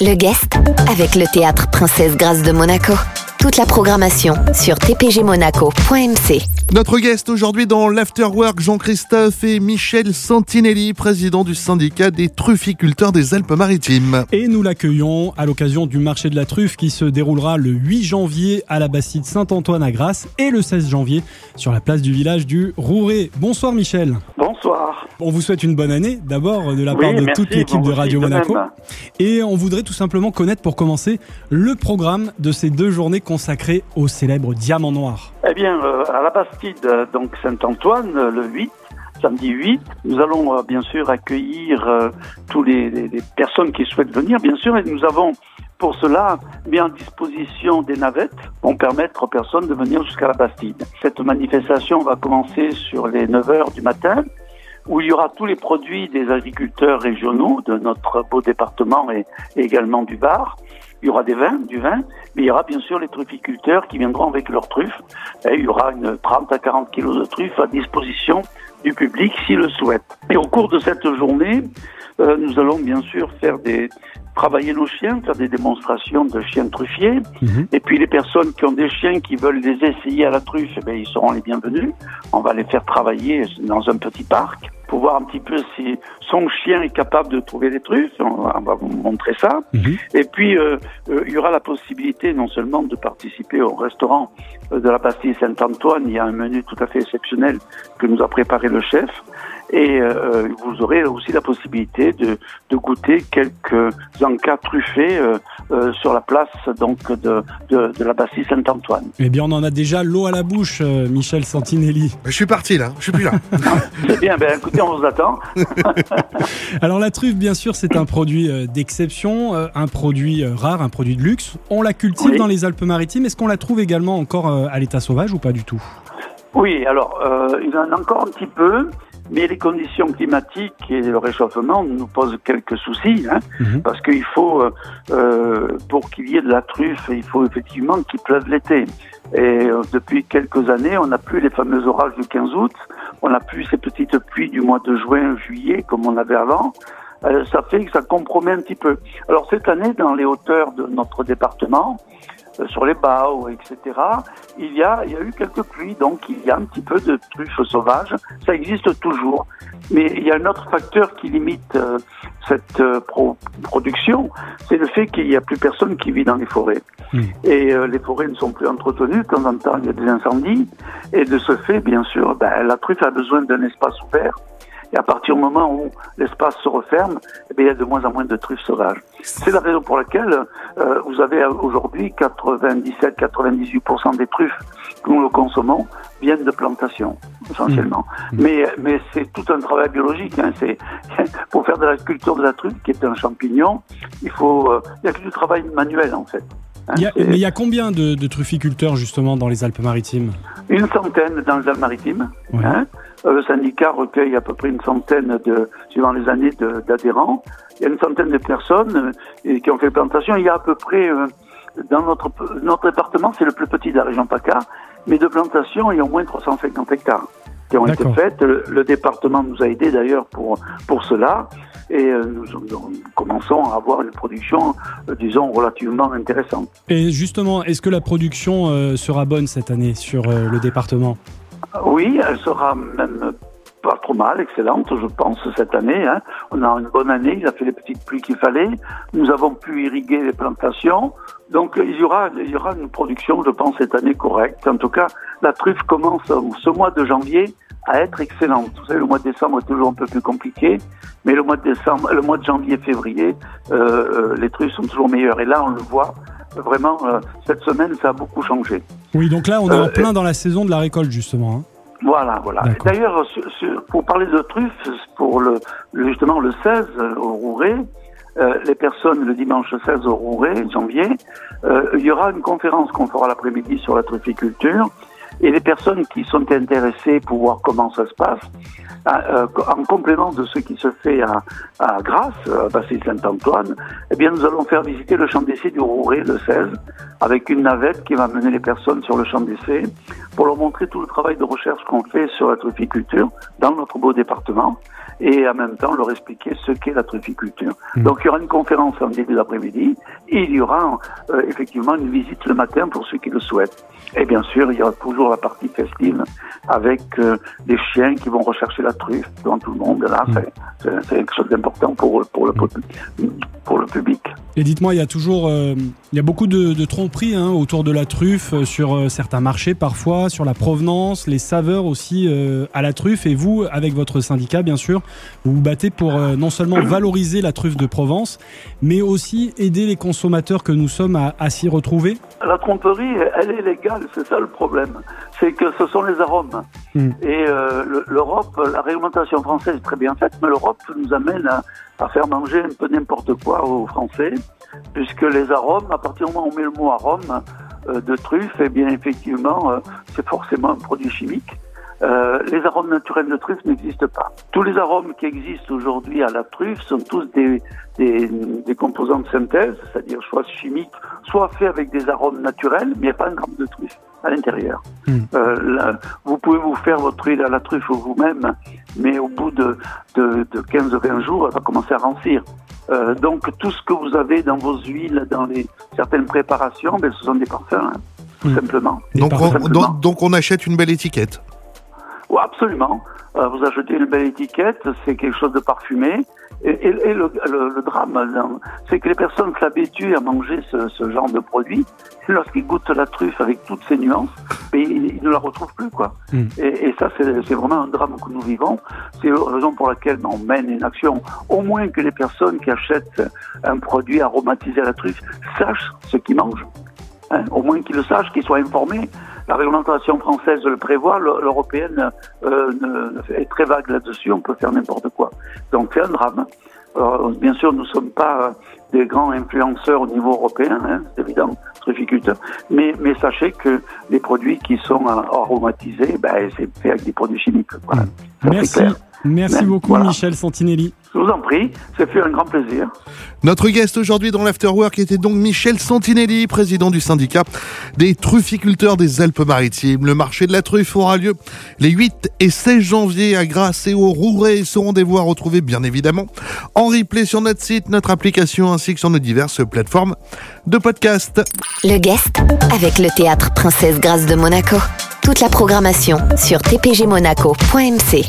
Le guest avec le théâtre Princesse Grâce de Monaco. Toute la programmation sur tpgmonaco.mc. Notre guest aujourd'hui dans l'Afterwork, Jean-Christophe et Michel Santinelli, président du syndicat des trufficulteurs des Alpes-Maritimes. Et nous l'accueillons à l'occasion du marché de la truffe qui se déroulera le 8 janvier à la Bastide Saint-Antoine à Grasse et le 16 janvier sur la place du village du Rouret. Bonsoir Michel. Bonsoir. On vous souhaite une bonne année d'abord de la part de merci, toute l'équipe de Radio de Monaco. Et on voudrait tout simplement connaître pour commencer le programme de ces deux journées consacrées au célèbre diamant noir. Eh bien, euh, à la Bastide, euh, donc Saint-Antoine, euh, le 8, samedi 8, nous allons bien sûr accueillir euh, les- les personnes qui souhaitent venir, bien sûr, et nous avons pour cela mis en disposition des navettes pour permettre aux personnes de venir jusqu'à la Bastide. Cette manifestation va commencer sur les 9 heures du matin où il y aura tous les produits des agriculteurs régionaux de notre beau département et, et également du Var. Il y aura des vins, du vin, mais il y aura bien sûr les trufficulteurs qui viendront avec leurs truffes. Et il y aura une 30 à 40 kilos de truffes à disposition du public s'il le souhaite. Et au cours de cette journée, euh, nous allons bien sûr faire des travailler nos chiens, faire des démonstrations de chiens truffiers. Mhm. Et puis les personnes qui ont des chiens qui veulent les essayer à la truffe, eh bien, ils seront les bienvenus. On va les faire travailler dans un petit parc pour voir un petit peu si son chien est capable de trouver des truffes. On va, on va vous montrer ça. Mhm. Et puis, euh, euh, il y aura la possibilité non seulement de participer au restaurant euh, de la Bastille Saint-Antoine, il y a un menu tout à fait exceptionnel que nous a préparé le chef, et euh, vous aurez aussi la possibilité de, de goûter quelques encas truffés euh, euh, sur la place donc de, de, de la Bastille Saint-Antoine. Eh bien, on en a déjà l'eau à la bouche, euh, Michel Santinelli. Je suis parti là, je suis plus là. C'est bien, ben écoutez, on vous attend. Alors la truffe, bien sûr, c'est un produit euh, d'exception, euh, un produit rare, un produit de luxe. On la cultive Oui. dans les Alpes-Maritimes. Est-ce qu'on la trouve également encore à l'état sauvage ou pas du tout? Oui, alors, euh, il y en a encore un petit peu, mais les conditions climatiques et le réchauffement nous posent quelques soucis, hein, Mhm. parce qu'il faut, euh, euh, pour qu'il y ait de la truffe, il faut effectivement qu'il pleuve l'été. Et euh, depuis quelques années, on n'a plus les fameux orages du 15 août, on n'a plus ces petites pluies du mois de juin, juillet, comme on avait avant. Euh, ça fait que ça compromet un petit peu. Alors cette année, dans les hauteurs de notre département, sur les Baos, etc., il y, a, il y a eu quelques pluies, donc il y a un petit peu de truffes sauvages. Ça existe toujours. Mais il y a un autre facteur qui limite euh, cette euh, pro- production, c'est le fait qu'il n'y a plus personne qui vit dans les forêts. Mm. Et euh, les forêts ne sont plus entretenues, de temps en temps il y a des incendies. Et de ce fait, bien sûr, ben, la truffe a besoin d'un espace ouvert. Et à partir du moment où l'espace se referme, eh bien, il y a de moins en moins de truffes sauvages. C'est la raison pour laquelle euh, vous avez aujourd'hui 97-98% des truffes que nous consommons viennent de plantations, essentiellement. Mais, mais c'est tout un travail biologique. Hein. C'est, pour faire de la culture de la truffe, qui est un champignon, il faut, euh, il y a que du travail manuel, en fait. Hein, Il y a- Mais il y a combien de, de trufficulteurs justement dans les Alpes-Maritimes? Une centaine dans les Alpes-Maritimes. Ouais. Hein. Euh, Le syndicat recueille à peu près une centaine de, suivant les années, d'adhérents. Il y a une centaine de personnes euh, qui ont fait plantation. Il y a à peu près, euh, dans notre, notre département, c'est le plus petit de la région PACA, mais de plantation, il y a au moins 350 hectares qui ont été faites. Le, le département nous a aidés d'ailleurs pour, pour cela. Et nous, nous commençons à avoir une production, disons, relativement intéressante. Et justement, est-ce que la production sera bonne cette année sur le département? Oui, elle sera même pas trop mal, excellente, je pense, cette année. hein. On a une bonne année, il a fait les petites pluies qu'il fallait. Nous avons pu irriguer les plantations. Donc il y aura, il y aura une production, je pense, cette année correcte. En tout cas, la truffe commence ce mois de janvier à être excellente. Vous savez, le mois de décembre est toujours un peu plus compliqué, mais le mois de décembre, le mois de janvier, février, euh, euh, les truffes sont toujours meilleures. Et là, on le voit. Vraiment, euh, cette semaine, ça a beaucoup changé. Oui, donc là, on est Euh, en plein dans la saison de la récolte justement. hein. Voilà, voilà. D'ailleurs, pour parler de truffes, pour le, justement le 16 euh, au Rouret, euh, les personnes le dimanche 16 au Rouret, janvier, euh, il y aura une conférence qu'on fera l'après-midi sur la trufficulture. Et les personnes qui sont intéressées pour voir comment ça se passe, euh, en complément de ce qui se fait à, à Grasse, à Bastille Saint-Antoine, eh bien, nous allons faire visiter le champ d'essai du Rouret le 16, avec une navette qui va mener les personnes sur le champ d'essai pour leur montrer tout le travail de recherche qu'on fait sur la trufficulture dans notre beau département. et en même temps leur expliquer ce qu'est la trufficulture. Mmh. Donc il y aura une conférence en début d'après-midi et il y aura euh, effectivement une visite le matin pour ceux qui le souhaitent. Et bien sûr, il y aura toujours la partie festive avec euh, des chiens qui vont rechercher la truffe devant tout le monde. Là, Mmh. c'est- quelque chose d'important pour, pour, le, pour le public. Et dites-moi, il y a toujours, euh, il y a beaucoup de, de tromperies hein, autour de la truffe euh, sur euh, certains marchés parfois, sur la provenance, les saveurs aussi euh, à la truffe. Et vous, avec votre syndicat, bien sûr, vous vous battez pour non seulement valoriser la truffe de Provence, mais aussi aider les consommateurs que nous sommes à, à s'y retrouver. La tromperie, elle est légale, c'est ça le problème. C'est que ce sont les arômes. Mm. Et le- l'Europe, la réglementation française est très bien faite, mais l'Europe nous amène à, à faire manger un peu n'importe quoi aux Français, puisque les arômes, à partir du moment où on met le mot arôme euh, de truffe, eh bien effectivement, euh, c'est forcément un produit chimique. Euh, les arômes naturels de truffe n'existent pas. Tous les arômes qui existent aujourd'hui à la truffe sont tous des, des, des composants de synthèse, c'est-à-dire soit chimiques, soit faits avec des arômes naturels, mais il n'y a pas un gramme de truffe à l'intérieur. Mm. Euh, là, vous pouvez vous faire votre huile à la truffe vous-même, mais au bout de, de, de 15-20 jours, elle va commencer à rancir. Euh, donc tout ce que vous avez dans vos huiles, dans les, certaines préparations, ben, ce sont des parfums, hein, tout Mm. simplement. Et Donc par- on, simplement. donc, donc on achète une belle étiquette. Oui, absolument. Euh, vous achetez une belle étiquette, c'est quelque chose de parfumé. Et, et- et le, le- le drame, c'est que les personnes s'habituent à manger ce, ce genre de produit. Lorsqu'ils goûtent la truffe avec toutes ses nuances, mais ils, ils ne la retrouvent plus, quoi. Mm. Et, et ça, c'est c'est vraiment un drame que nous vivons. C'est la raison pour laquelle on mène une action. Au moins que les personnes qui achètent un produit aromatisé à la truffe sachent ce qu'ils mangent. Hein, au moins qu'ils le sachent, qu'ils soient informés. La réglementation française le prévoit, le- l'européenne euh, est très vague là-dessus, on peut faire n'importe quoi. Donc c'est un drame. Alors, bien sûr, nous ne sommes pas euh, des grands influenceurs au niveau européen, hein, c'est évident, trufficulteurs, mais, mais sachez que les produits qui sont euh, aromatisés, ben, c'est fait avec des produits chimiques. Voilà. Ça, c'est Merci. Merci beaucoup, voilà. Michel Santinelli. Je vous en prie, ça fait un grand plaisir. Notre guest aujourd'hui dans l'Afterwork était donc Michel Santinelli, président du syndicat des trufficulteurs des Alpes-Maritimes. Le marché de la truffe aura lieu les 8 et 16 janvier à Grasse et au Rouret. Ce rendez-vous à retrouver bien évidemment en replay sur notre site, notre application ainsi que sur nos diverses plateformes de podcast. Le guest avec le théâtre Princesse Grâce de Monaco. Toute la programmation sur tpgmonaco.mc.